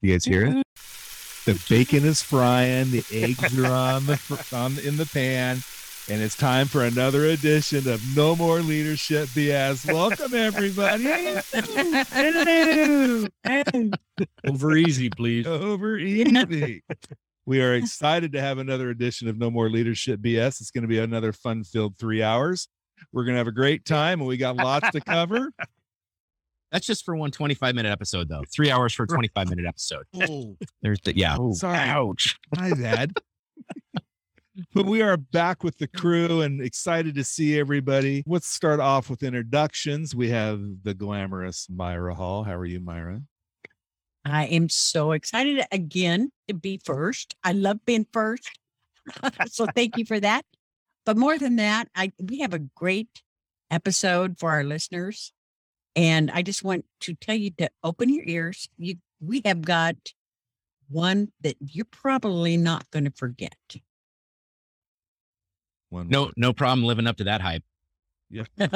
You guys hear it? The mm-hmm. bacon is frying, the eggs are on the fr- on in the pan, and it's time for another edition of No More Leadership BS. Welcome everybody. Over easy, please. Over easy. We are excited to have another edition of No More Leadership BS. It's going to be another fun-filled three hours. We're going to have a great time, and we got lots to cover. That's just for one 25 minute episode, though. Three hours for a 25 minute episode. Oh, There's the, yeah. Oh, Sorry. Ouch. My bad. but we are back with the crew and excited to see everybody. Let's start off with introductions. We have the glamorous Myra Hall. How are you, Myra? I am so excited again to be first. I love being first. so thank you for that. But more than that, I we have a great episode for our listeners. And I just want to tell you to open your ears. You we have got one that you're probably not going to forget. One No, no problem living up to that hype. Yeah.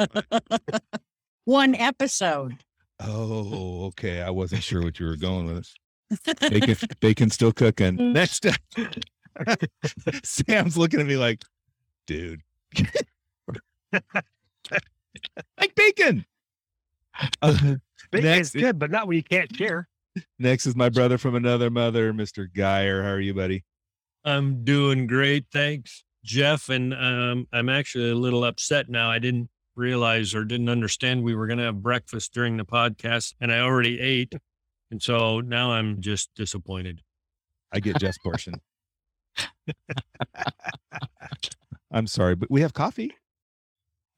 one episode. Oh, okay. I wasn't sure what you were going with. Bacon, bacon still cooking. Next up, Sam's looking at me like, dude, like bacon. Uh, Bacon's Next- good, but not when you can't share. next is my brother from another mother, Mr. Geyer. How are you, buddy? I'm doing great, thanks, Jeff. And um, I'm actually a little upset now. I didn't realize or didn't understand we were going to have breakfast during the podcast, and I already ate, and so now I'm just disappointed. I get Jeff's portion. I'm sorry, but we have coffee.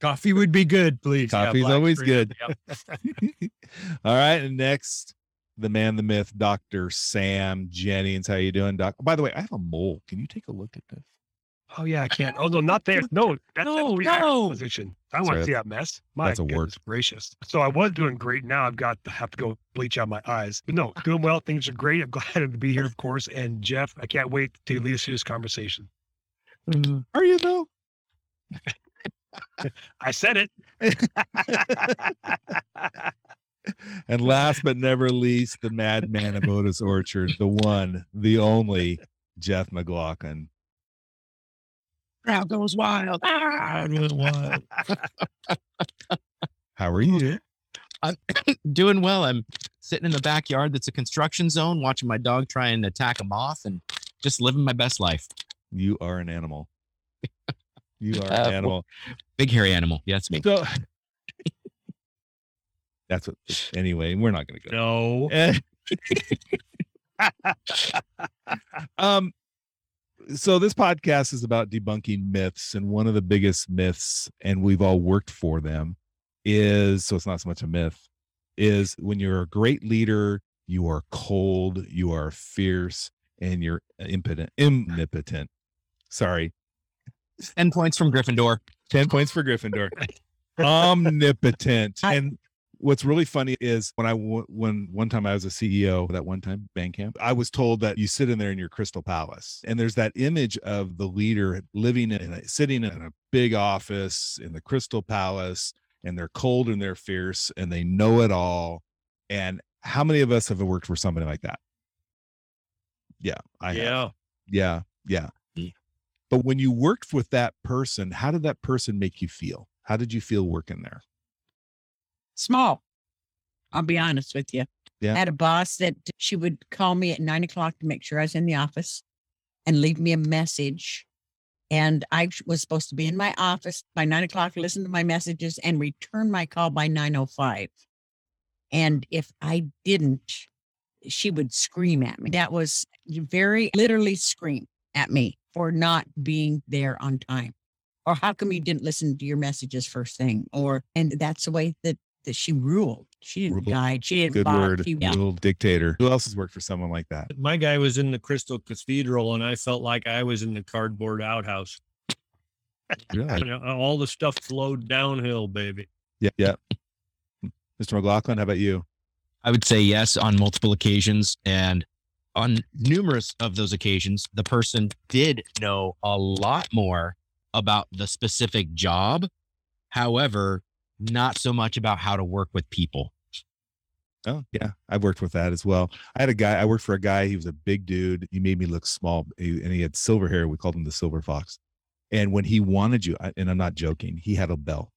Coffee would be good, please. Yeah, Coffee's black always cream. good. Yep. All right, and next, the man, the myth, Doctor Sam Jennings. How you doing, Doc? By the way, I have a mole. Can you take a look at this? Oh yeah, I can't. Oh no, not there. No, that's No, that's no. position. I want to see that mess. My that's a word. gracious. So I was doing great. Now I've got to have to go bleach out my eyes. But no, doing well. Things are great. I'm glad to be here, of course. And Jeff, I can't wait to lead us through this conversation. Are you though? I said it. and last but never least, the madman of Otis Orchard, the one, the only Jeff McLaughlin. Crowd goes wild. It was wild. How are you? I'm doing well. I'm sitting in the backyard that's a construction zone, watching my dog try and attack a moth and just living my best life. You are an animal. You are Uh, an animal. Big hairy animal. Yeah, that's me. So that's what. Anyway, we're not going to go. No. Eh. um so this podcast is about debunking myths and one of the biggest myths and we've all worked for them is so it's not so much a myth is when you're a great leader you are cold you are fierce and you're impotent omnipotent sorry 10 points from Gryffindor. 10 points for Gryffindor. Omnipotent. I- And what's really funny is when I when one time I was a CEO that one time Bandcamp, I was told that you sit in there in your crystal palace, and there's that image of the leader living in a sitting in a big office in the crystal palace, and they're cold and they're fierce and they know it all. And how many of us have worked for somebody like that? Yeah, I yeah. Yeah, yeah. Yeah. But when you worked with that person, how did that person make you feel? How did you feel working there? Small. I'll be honest with you. Yeah. I had a boss that she would call me at nine o'clock to make sure I was in the office and leave me a message. And I was supposed to be in my office by nine o'clock, listen to my messages, and return my call by 9.05. And if I didn't, she would scream at me. That was very literally scream at me for not being there on time. Or how come you mm. didn't listen to your messages first thing? Or, and that's the way that, that she ruled. She didn't Ruled. guide. She didn't Good boss, word. She, Little dictator. Who else has worked for someone like that? My guy was in the Crystal Cathedral, and I felt like I was in the cardboard outhouse. Really? All the stuff flowed downhill, baby. Yeah, yeah. Mr. McLaughlin, how about you? I would say yes on multiple occasions. And on numerous of those occasions, the person did know a lot more about the specific job. However, not so much about how to work with people. Oh, yeah. I've worked with that as well. I had a guy, I worked for a guy, he was a big dude. He made me look small and he had silver hair. We called him the silver fox. And when he wanted you, and I'm not joking, he had a bell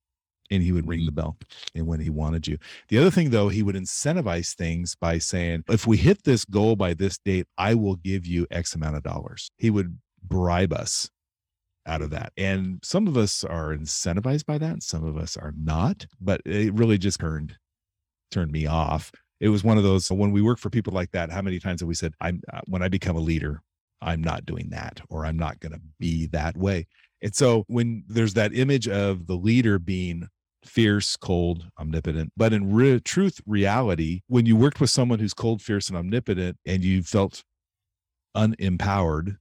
and he would ring the bell and when he wanted you. The other thing though, he would incentivize things by saying, if we hit this goal by this date, I will give you X amount of dollars. He would bribe us out of that. And some of us are incentivized by that, some of us are not, but it really just turned turned me off. It was one of those when we work for people like that, how many times have we said, I'm uh, when I become a leader, I'm not doing that or I'm not going to be that way. And so when there's that image of the leader being fierce, cold, omnipotent, but in re- truth, reality, when you worked with someone who's cold, fierce, and omnipotent and you felt unempowered,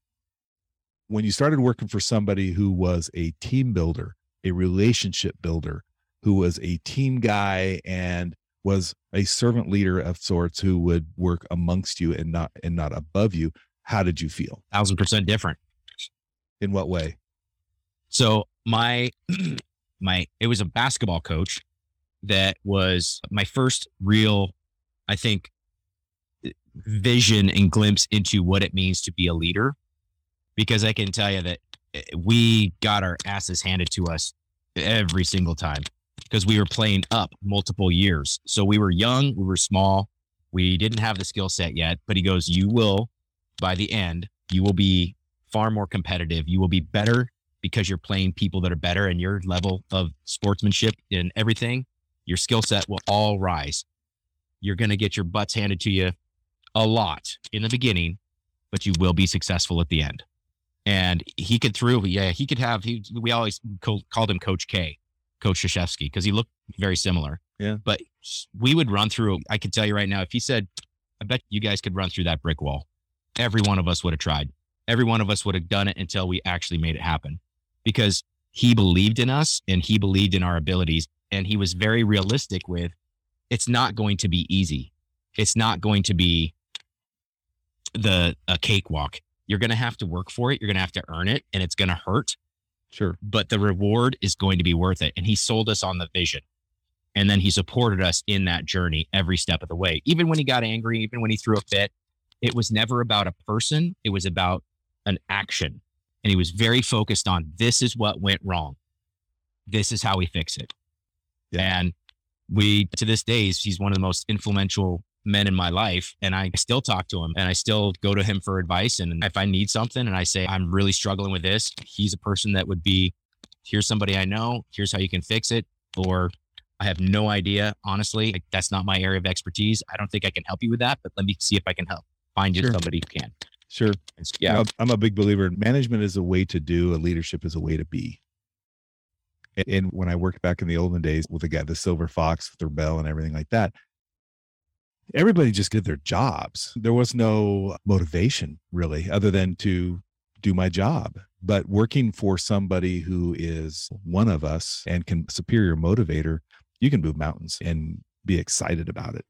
when you started working for somebody who was a team builder, a relationship builder, who was a team guy and was a servant leader of sorts who would work amongst you and not and not above you, how did you feel? Thousand percent different. In what way? So my my it was a basketball coach that was my first real, I think, vision and glimpse into what it means to be a leader. Because I can tell you that eh, we got our asses handed to us every single time because we were playing up multiple years. So we were young, we were small, we didn't have the skill set yet. But he goes, You will, by the end, you will be far more competitive. You will be better because you're playing people that are better and your level of sportsmanship and everything, your skill set will all rise. You're going to get your butts handed to you a lot in the beginning, but you will be successful at the end. And he could through, yeah, he could have, he, we always co- called him Coach K, Coach Krzyzewski, because he looked very similar. Yeah. But we would run through, I can tell you right now, if he said, I bet you guys could run through that brick wall, every one of us would have tried. Every one of us would have done it until we actually made it happen because he believed in us and he believed in our abilities. And he was very realistic with it's not going to be easy. It's not going to be the a cakewalk. You're going to have to work for it. You're going to have to earn it and it's going to hurt, Sure. but the reward is going to be worth it. And he sold us on the vision. And then he supported us in that journey every step of the way. Even when he got angry, even when he threw a fit, it was never about a person. It was about an action. And he was very focused on this is what went wrong. This is how we fix it. Yeah. And we, to this day, he's one of the most influential men in my life. And I still talk to him and I still go to him for advice. And if I need something and I say, I'm really struggling with this, he's a person that would be, here's somebody I know, here's how you can fix it. Or I have no idea, honestly. Like, that's not my area of expertise. I don't think I can help you with that, but let me see if I can help find you Sure. somebody who can. Sure. Yeah. I'm a- I'm a big believer in management is a way to do, and leadership is a way to be. A- And when I worked back in the olden days with the guy, the Silver Fox, with their bell and everything like that, everybody just did their jobs. There was no motivation really, other than to do my job. But working for somebody who is one of us and can superior motivator, you can move mountains and be excited about it.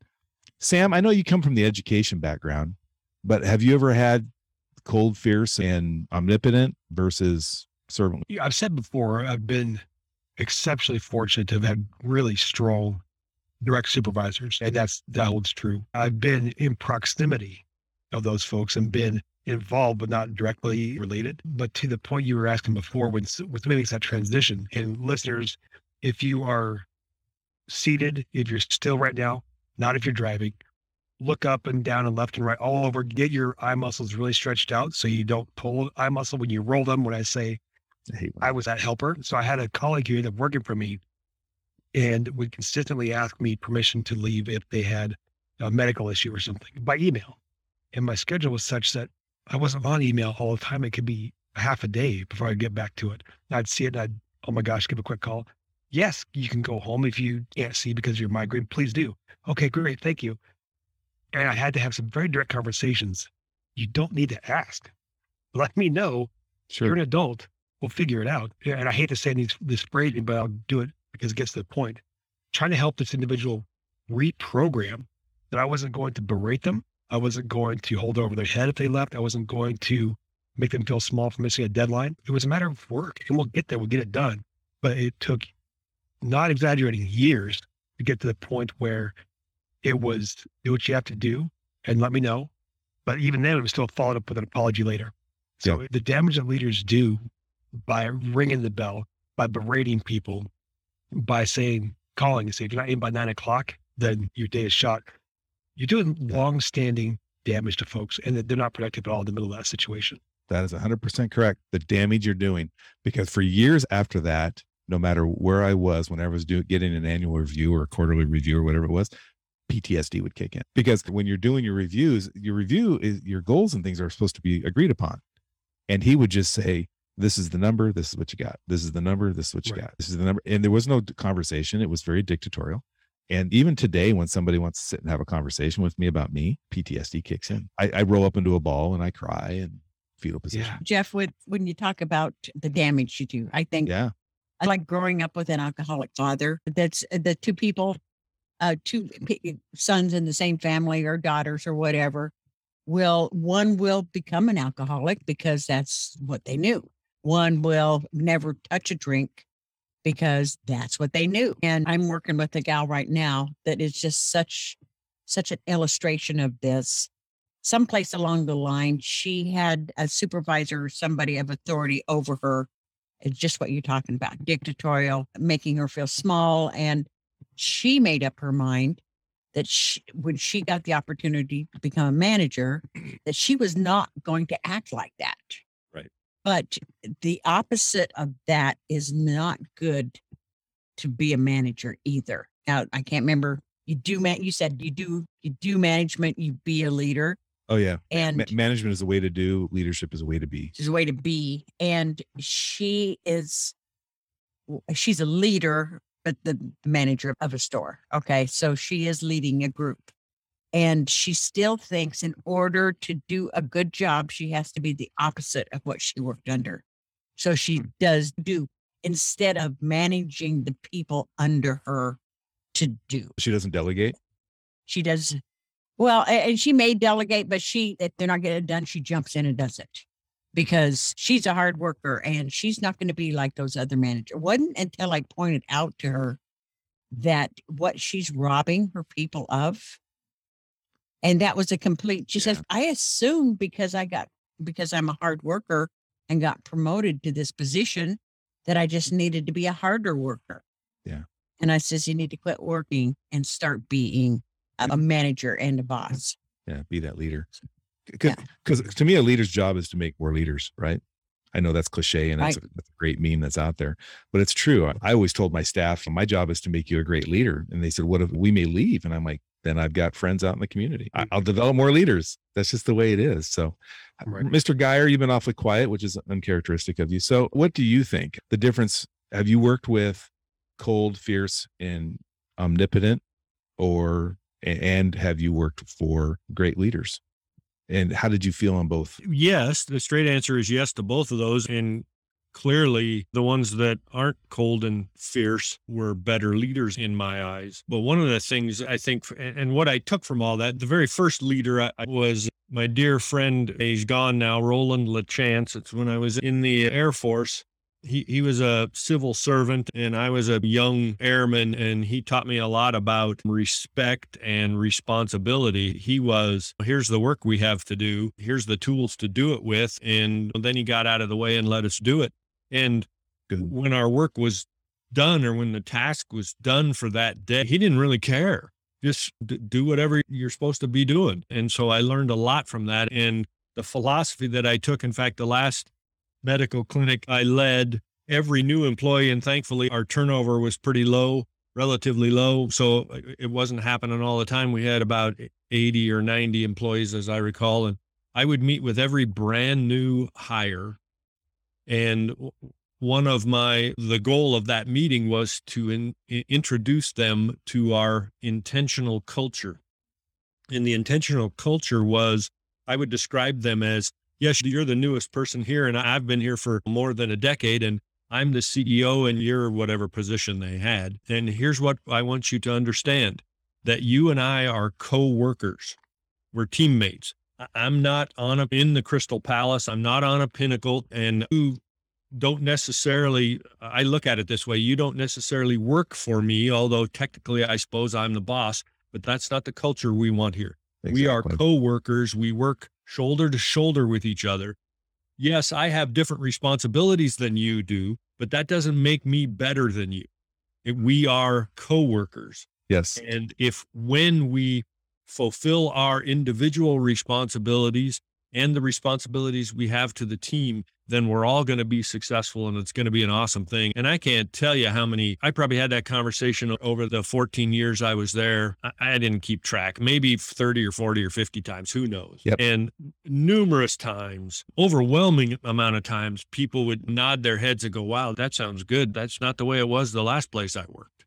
Sam, I know you come from the education background, but have you ever had cold, fierce, and omnipotent versus servant? Yeah, I've said before, I've been exceptionally fortunate to have had really strong direct supervisors, and that's that holds true. I've been in proximity of those folks and been involved, but not directly related. But to the point you were asking before, when somebody makes that transition, and listeners, if you are seated, if you're still right now, not if you're driving, look up and down and left and right all over. Get your eye muscles really stretched out so you don't pull eye muscle when you roll them. When I say I I was that helper. So I had a colleague who ended up working for me and would consistently ask me permission to leave if they had a medical issue or something by email. And my schedule was such that I wasn't on email all the time. It could be half a day before I'd get back to it. And I'd see it and I'd, oh my gosh, give a quick call. Yes, you can go home if you can't see because you're migraine. Please do. Okay, great. Thank you. And I had to have some very direct conversations. You don't need to ask. Let me know Sure. you're an adult. We'll figure it out. And I hate to say these, this phrasing, but I'll do it because it gets to the point. Trying to help this individual reprogram that I wasn't going to berate them. I wasn't going to hold over their head if they left. I wasn't going to make them feel small for missing a deadline. It was a matter of work and we'll get there. We'll get it done. But it took, not exaggerating, years to get to the point where It was do what you have to do and let me know. But even then, it was still followed up with an apology later. So the damage that leaders do by ringing the bell, by berating people, by saying, calling and saying, if you're not in by nine o'clock, then your day is shot. You're doing long-standing damage to folks and that they're not productive at all in the middle of that situation. That is 100% correct. The damage you're doing, because for years after that, no matter where I was, whenever I was doing getting an annual review or a quarterly review or whatever it was, PTSD would kick in. Because when you're doing your reviews, your review is your goals and things are supposed to be agreed upon. And he would just say, This is the number, this is what you got. This is the number, this is what you Right. got. This is the number. And there was no conversation. It was very dictatorial. And even today, when somebody wants to sit and have a conversation with me about me, PTSD kicks in. I, I roll up into a ball and I cry and fetal position. Yeah. Jeff, with when you talk about the damage you do, I think Yeah. I like growing up with an alcoholic father. That's uh, the two people, uh, two p- sons in the same family or daughters or whatever. Will one will become an alcoholic because that's what they knew. One will never touch a drink because that's what they knew. And I'm working with a gal right now that is just such such an illustration of this. Someplace along the line, she had a supervisor or somebody of authority over her it's just what you're talking about dictatorial, making her feel small. And she made up her mind that she, when she got the opportunity to become a manager, that she was not going to act like that. Right. But the opposite of that is not good to be a manager either. Now, I can't remember. You do, man. You said you do, you do management, you be a leader. Oh, yeah. And Ma- management is a way to do, leadership is a way to be. is a way to be. And she is, she's a leader, but the manager of a store. Okay. So she is leading a group. And she still thinks in order to do a good job, she has to be the opposite of what she worked under. So she hmm. does do instead of managing the people under her to do. She doesn't delegate. She does well, and she may delegate, but she if they're not getting it done, she jumps in and does it because she's a hard worker and she's not going to be like those other managers. wasn't until I pointed out to her that what she's robbing her people of, and that was a complete. She says, "I assumed because I got because I'm a hard worker and got promoted to this position that I just needed to be a harder worker." Yeah. And I says, "You need to quit working and start being." a manager and a boss. Yeah. Be that leader. Because Yeah. to me, a leader's job is to make more leaders, right? I know that's cliche and that's, Right. a, that's a great meme that's out there, but it's true. I, I always told my staff, my job is to make you a great leader. And they said, what if we may leave? And I'm like, then I've got friends out in the community. I, I'll develop more leaders. That's just the way it is. So, uh, Right. Mr. Geyer, you've been awfully quiet, which is uncharacteristic of you. So, what do you think the difference? Have you worked with cold, fierce, and omnipotent, or and have you worked for great leaders? And how did you feel on both? Yes, the straight answer is yes to both of those. And clearly, the ones that aren't cold and fierce were better leaders in my eyes. But one of the things I think, and what I took from all that, the very first leader I was my dear friend, he's gone now, Roland LaChance. It's when I was in the Air Force. He, he was a civil servant and I was a young airman, and he taught me a lot about respect and responsibility. He was, here's the work we have to do, here's the tools to do it with. And then he got out of the way and let us do it. And Good. when our work was done or when the task was done for that day, he didn't really care. Just d- do whatever you're supposed to be doing. And so I learned a lot from that. And the philosophy that I took, in fact, the last medical clinic I led, every new employee, and thankfully our turnover was pretty low, relatively low. So it wasn't happening all the time. We had about 80 or 90 employees, as I recall. And I would meet with every brand new hire. And one of my, the goal of that meeting was to in, introduce them to our intentional culture. And the intentional culture was, I would describe them as yes, you're the newest person here, and I've been here for more than a decade, and I'm the CEO, and you're whatever position they had. And here's what I want you to understand that you and I are co workers, we're teammates. I'm not on a, in the Crystal Palace, I'm not on a pinnacle, and you don't necessarily, I look at it this way you don't necessarily work for me, although technically I suppose I'm the boss. but that's not the culture we want here. We are Exactly. co-workers. We work shoulder to shoulder with each other. Yes, I have different responsibilities than you do, but that doesn't make me better than you. It- We are co-workers. yes. And if when we fulfill our individual responsibilities and the responsibilities we have to the team, then we're all going to be successful and it's going to be an awesome thing. And I can't tell you how many, I probably had that conversation over the 14 years I was there. I, I didn't keep track, maybe 30 or 40 or 50 times, who knows? Yep. And numerous times, overwhelming amount of times, people would nod their heads and go, wow, that sounds good. That's not the way it was the last place I worked.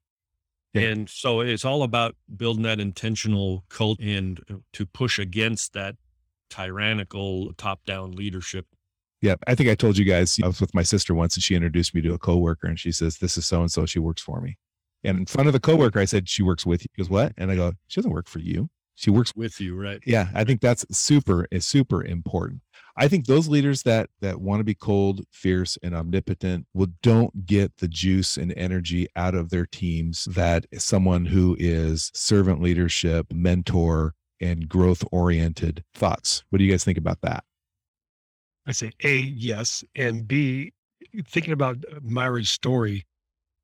Yeah. And so it's all about building that intentional cult and uh, to push against that tyrannical top down leadership. Yeah, I think I told you guys I was with my sister once and she introduced me to a coworker and she says, This is so and so, she works for me. And in front of the coworker, I said, She works with you. He goes, What? And I go, She doesn't work for you. She works with you, right? yeah, I think that's super is super important. I think those leaders that that want to be cold, fierce, and omnipotent will don't get the juice and energy out of their teams that someone who is servant leadership, mentor, and growth oriented thoughts. What do you guys think about that? I say A, yes. And B, thinking about uh, Myra's story,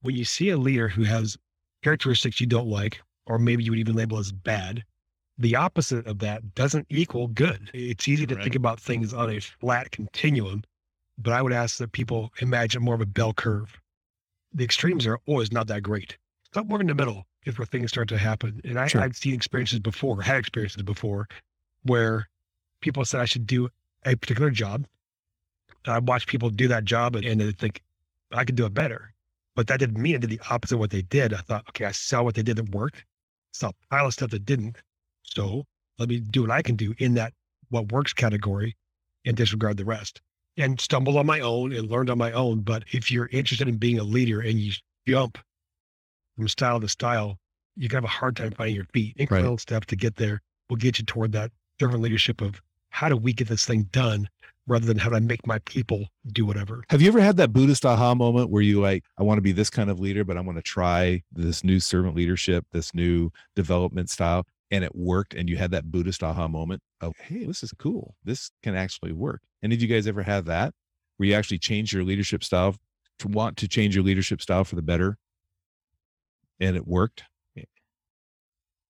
when you see a leader who has characteristics you don't like, or maybe you would even label as bad, the opposite of that doesn't equal good. It's easy to Right. think about things on a flat continuum, but I would ask that people imagine more of a bell curve. The extremes are always not that great. Somewhere in the middle is where things start to happen. And I, Sure. I've seen experiences before, had experiences before, where people said I should do a particular job. And I watched people do that job and, and they think I could do it better. But that didn't mean I did the opposite of what they did. I thought, okay, I saw what they did that worked, saw a pile of stuff that didn't. So let me do what I can do in that what works category and disregard the rest. And stumbled on my own and learned on my own. But if you're interested in being a leader and you jump from style to style, you can have a hard time finding your feet. Incremental steps to get there will get you toward that servant leadership of how do we get this thing done rather than how do I make my people do whatever. Have you ever had that Buddhist aha moment where you like, I want to be this kind of leader, but I want to try this new servant leadership, this new development style, and it worked, and you had that Buddhist aha moment of, hey, this is cool. This can actually work. Any of you guys ever have that where you actually change your leadership style to want to change your leadership style for the better, and it worked? Does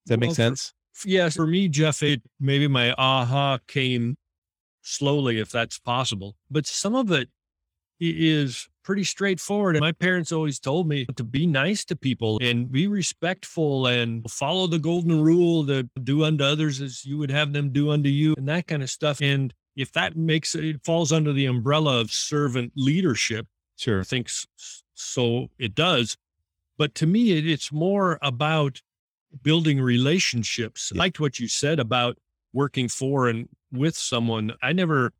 that make Well, for- sense? Yes, for me, Jeff, it maybe my aha came slowly, if that's possible. But some of it is pretty straightforward. And my parents always told me to be nice to people and be respectful and follow the golden rule to do unto others as you would have them do unto you and that kind of stuff. And if that makes it falls under the umbrella of servant leadership, Sure. I think s- s- so it does. But to me, it, it's more about building relationships. Yeah. liked what you said about working for and with someone. I never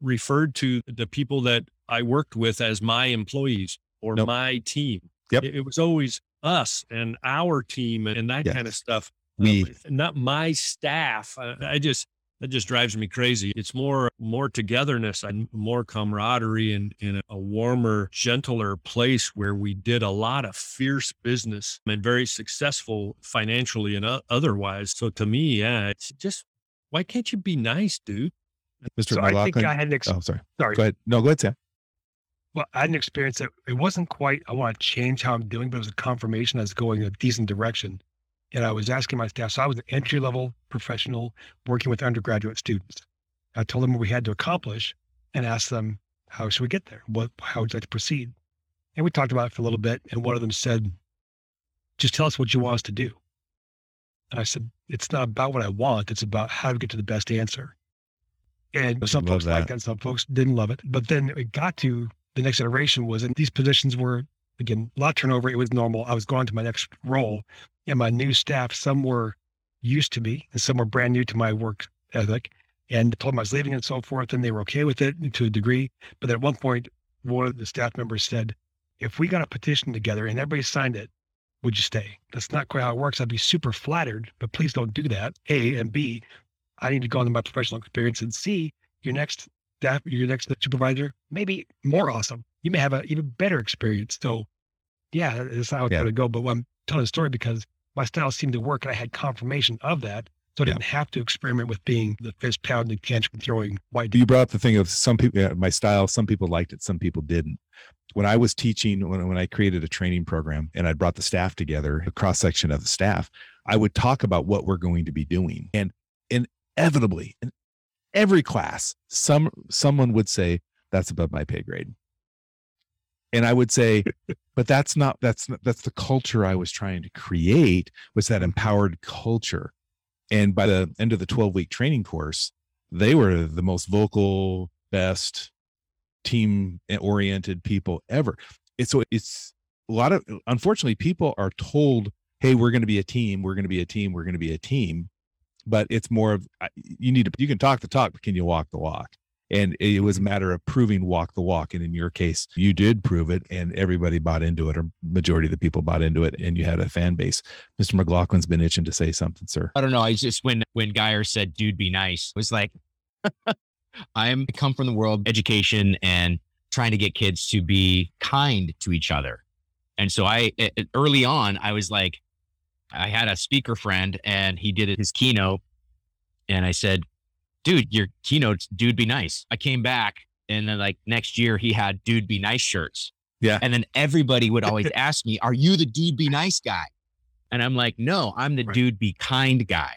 referred to the people that I worked with as my employees or Nope. my team. Yep. It, it was always us and our team and that kind of stuff. We- Um, not my staff. I, I just, that just drives me crazy. It's more, more togetherness and more camaraderie and in a warmer, gentler place where we did a lot of fierce business and very successful financially and otherwise. So to me, yeah, it's just, why can't you be nice, dude? Mr. So I think McLaughlin. I had an ex- oh, sorry. sorry. Go ahead. No, go ahead, Sam. Well, I had an experience that it wasn't quite, I want to change how I'm doing, but it was a confirmation I was going in a decent direction. And I was asking my staff, so I was an entry level professional working with undergraduate students. I told them what we had to accomplish and asked them, how should we get there? What, how would you like to proceed? And we talked about it for a little bit. And one of them said, just tell us what you want us to do. And I said, it's not about what I want. It's about how to get to the best answer. And some Love folks liked that. that, some folks didn't love it. But then it got to the next iteration was, and these positions were, again, a lot of turnover. It was normal. I was going to my next role. And my new staff, some were used to me and some were brand new to my work ethic. And told them I was leaving and so forth. And they were okay with it to a degree. But at one point, one of the staff members said, if we got a petition together and everybody signed it, would you stay? That's not quite how it works. I'd be super flattered, but please don't do that. A and B, I need to go into my professional experience and C, your next staff, your next supervisor, maybe more awesome. You may have an even better experience. So yeah, that's how it's Yeah. going to go. But I'm telling the story because my style seemed to work, and I had confirmation of that. So I didn't have to experiment with being the fist pounding, tantrum throwing white. you brought up the thing of some people yeah, my style some people liked it some people didn't when i was teaching when, when i created a training program and i brought the staff together a cross section of the staff i would talk about what we're going to be doing and inevitably in every class some someone would say that's above my pay grade and i would say but that's not that's not, that's the culture i was trying to create was that empowered culture and by the end of the 12 week training course they were the most vocal, best team oriented people ever. It's so it's a lot of unfortunately people are told, "Hey, we're going to be a team. We're going to be a team. We're going to be a team." But it's more of you need to you can talk the talk, but can you walk the walk? And it was a matter of proving walk the walk. And in your case, you did prove it, and everybody bought into it, or majority of the people bought into it, and you had a fan base. Mr. McLaughlin's been itching to say something, sir. I don't know. I just when when Geyer said, "Dude, be nice," was like, I'm I come from the world education and trying to get kids to be kind to each other, and so I early on I was like, I had a speaker friend and he did his keynote, and I said, "Dude, your keynote's dude, be nice." I came back and then like next year he had "Dude, be nice" shirts. Yeah. and then everybody would always ask me, "Are you the dude, be nice guy?" And I'm like, "No, I'm the Right. dude, be kind guy."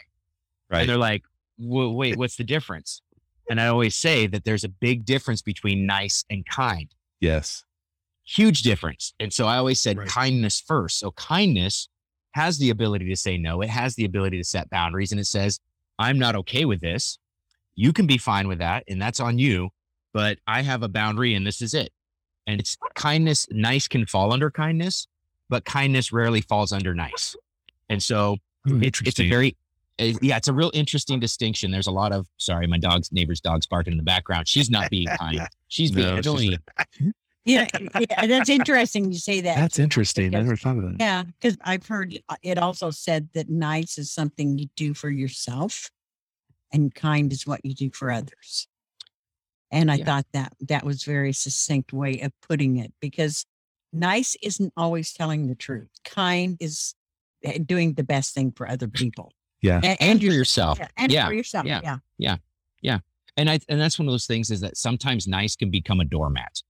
Right. And they're like, wait, what's the difference? And I always say that there's a big difference between nice and kind, Yes. huge difference. And so I always said Right. kindness first. So kindness has the ability to say no, it has the ability to set boundaries, and it says, I'm not okay with this. You can be fine with that, and that's on you, but I have a boundary, and this is it. And it's kindness, nice can fall under kindness, but kindness rarely falls under nice. And so Hmm, it's it's a very uh, yeah it's a real interesting distinction there's a lot of sorry my dog's neighbor's dog's barking in the background she's not being kind she's being No, she's- Yeah, yeah, that's interesting you say that. That's interesting. I never thought of that. Yeah, because I've heard it also said that nice is something you do for yourself, and kind is what you do for others. And I Yeah. thought that that was very succinct way of putting it because nice isn't always telling the truth. Kind is uh, doing the best thing for other people Yeah. and, and for yourself yeah, and yeah for yourself. Yeah, yeah. Yeah, and i and that's one of those things is that sometimes nice can become a doormat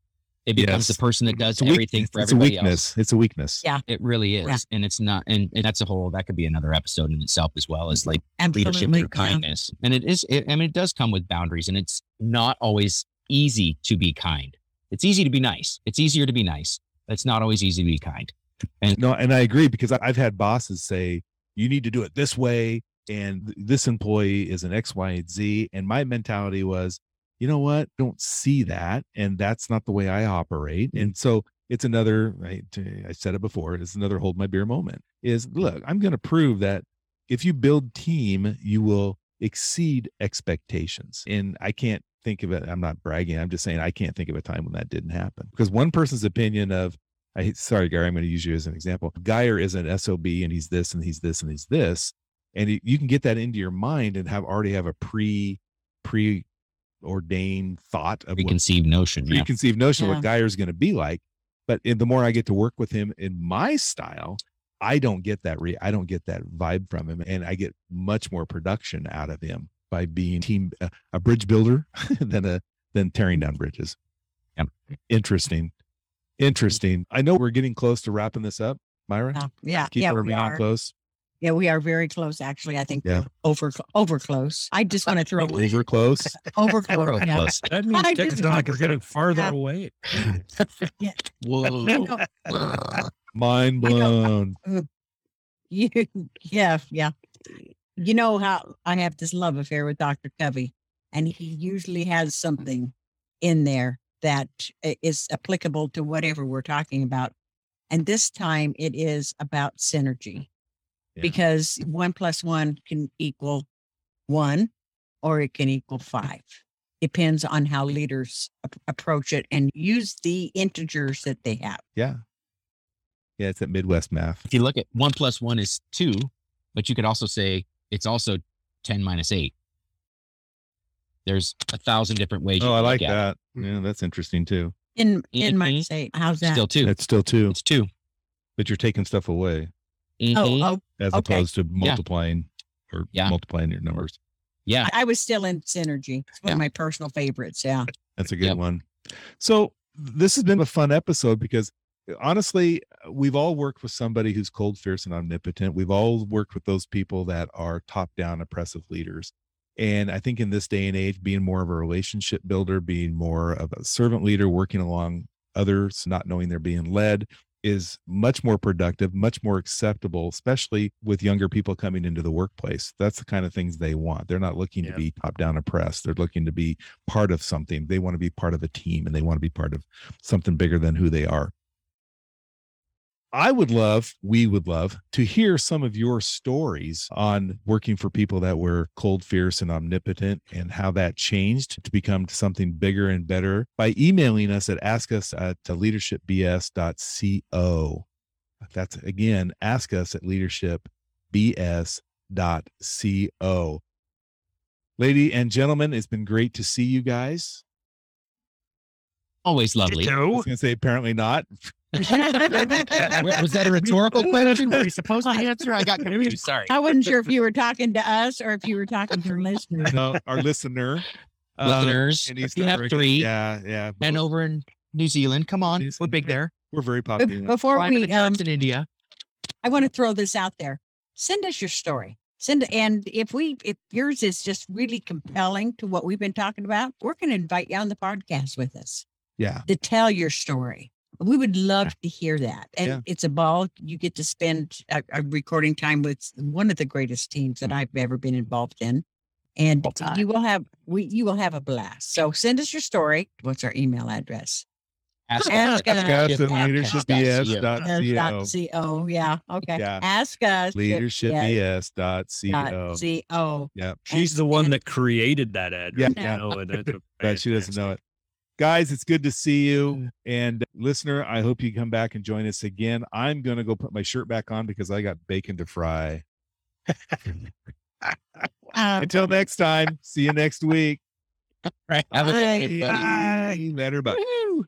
it becomes Yes. the person that does It's weak- everything for everybody. it's a weakness. else It's a weakness. Yeah. it really is Yeah. and it's not and, and that's a whole that could be another episode in itself as well as like leadership absolutely. through yeah. kindness and it is it, i mean it does come with boundaries and it's not always easy to be kind it's easy to be nice it's easier to be nice it's not always easy to be kind And No, and I agree because I- I've had bosses say, you need to do it this way. And this employee is an X, Y, and Z. And my mentality was, you know what? Don't see that. And that's not the way I operate. Mm. And so it's another, I, I said it before, it's another hold my beer moment is mm. look, I'm going to prove that if you build team, you will exceed expectations. And I can't think of it. I'm not bragging. I'm just saying I can't think of a time when that didn't happen because one person's opinion of, I sorry, Gary, I'm going to use you as an example. Geyer is an SOB and he's this and he's this and he's this. And you- you can get that into your mind and have already have a pre pre preordained thought of what preconceived notion yeah preconceived notion of Yeah. what Geyer's going to be like. But in, the more I get to work with him in my style, I don't get that re I don't get that vibe from him, and I get much more production out of him by being team uh, a bridge builder than a than tearing down bridges. Yep. Interesting, interesting. I know we're getting close to wrapping this up, Myra. Yeah, yeah, Keep yeah, we're we being are. close. Yeah, we are very close. Actually, I think Yeah. over over close. I just want to throw Over close. over close. Yeah. That means I just- TikTok is getting farther Yeah. away. Whoa. Mind I know. blown. You, yeah, yeah. You know how I have this love affair with Dr. Covey, and he usually has something in there that is applicable to whatever we're talking about. And this time it is about synergy Yeah. because one plus one can equal one or it can equal five. Depends on how leaders ap- approach it and use the integers that they have. Yeah. Yeah, it's that Midwest math. if you look at one plus one is two, but you could also say it's also 10 minus eight. There's a thousand different ways. you Oh, I like look at it. that. Yeah, that's interesting too. In in my Mhm. say, how's that? Still two. It's still two, It's two. but you're taking stuff away. Mhm. Oh, oh, as Okay. opposed to multiplying or Yeah. multiplying your numbers. yeah. I was still in Synergy. It's one Yeah. of my personal favorites. Yeah. That's a good Yep. one. So this has been a fun episode because honestly, we've all worked with somebody who's cold, fierce, and omnipotent. We've all worked with those people that are top-down oppressive leaders. And I think in this day and age, being more of a relationship builder, being more of a servant leader, working along others, not knowing they're being led, is much more productive, much more acceptable, especially with younger people coming into the workplace. That's the kind of things they want. They're not looking Yeah. to be top down oppressed. They're looking to be part of something. They want to be part of a team and they want to be part of something bigger than who they are. I would love, we would love to hear some of your stories on working for people that were cold, fierce, and omnipotent and how that changed to become something bigger and better by emailing us at ask us at leadershipbs.co. That's again, ask us at leadershipbs.co. Lady and gentlemen, it's been great to see you guys. Always lovely. I was going to say, apparently not. Wa- Was that a rhetorical question? Were you supposed to answer? I got confused. Sorry. I wasn't sure if you were talking to us or if you were talking to our listeners. No, our listener. uh, Listeners, in if East you have Africa. three Yeah, yeah. and over in New Zealand, come on. We're big there. We're very popular. Before Five we, um, in India. I want to throw this out there. Send us your story. Send and if we if yours is just really compelling to what we've been talking about, we're going to invite you on the podcast with us Yeah. to tell your story. We would love to hear that. And Yeah. it's a ball. You get to spend a, a recording time with one of the greatest teams that I've ever been involved in. And you will have we you will have a blast. So send us your story. What's our email address? Ask, ask Ask us at Podcast. leadershipbs.co. Co. Yeah. Okay. Yeah. Ask us. at- yeah, Leadershipbs.co. co. Yep. She's the one that created that address. Yeah. You know, and that's a But she doesn't know it. Guys, it's good to see you. And uh, listener, I hope you come back and join us again. I'm going to go put my shirt back on because I got bacon to fry. Until next time, see you next week. Right. Have a good Bye. day, buddy. Bye. Better, but. Woo.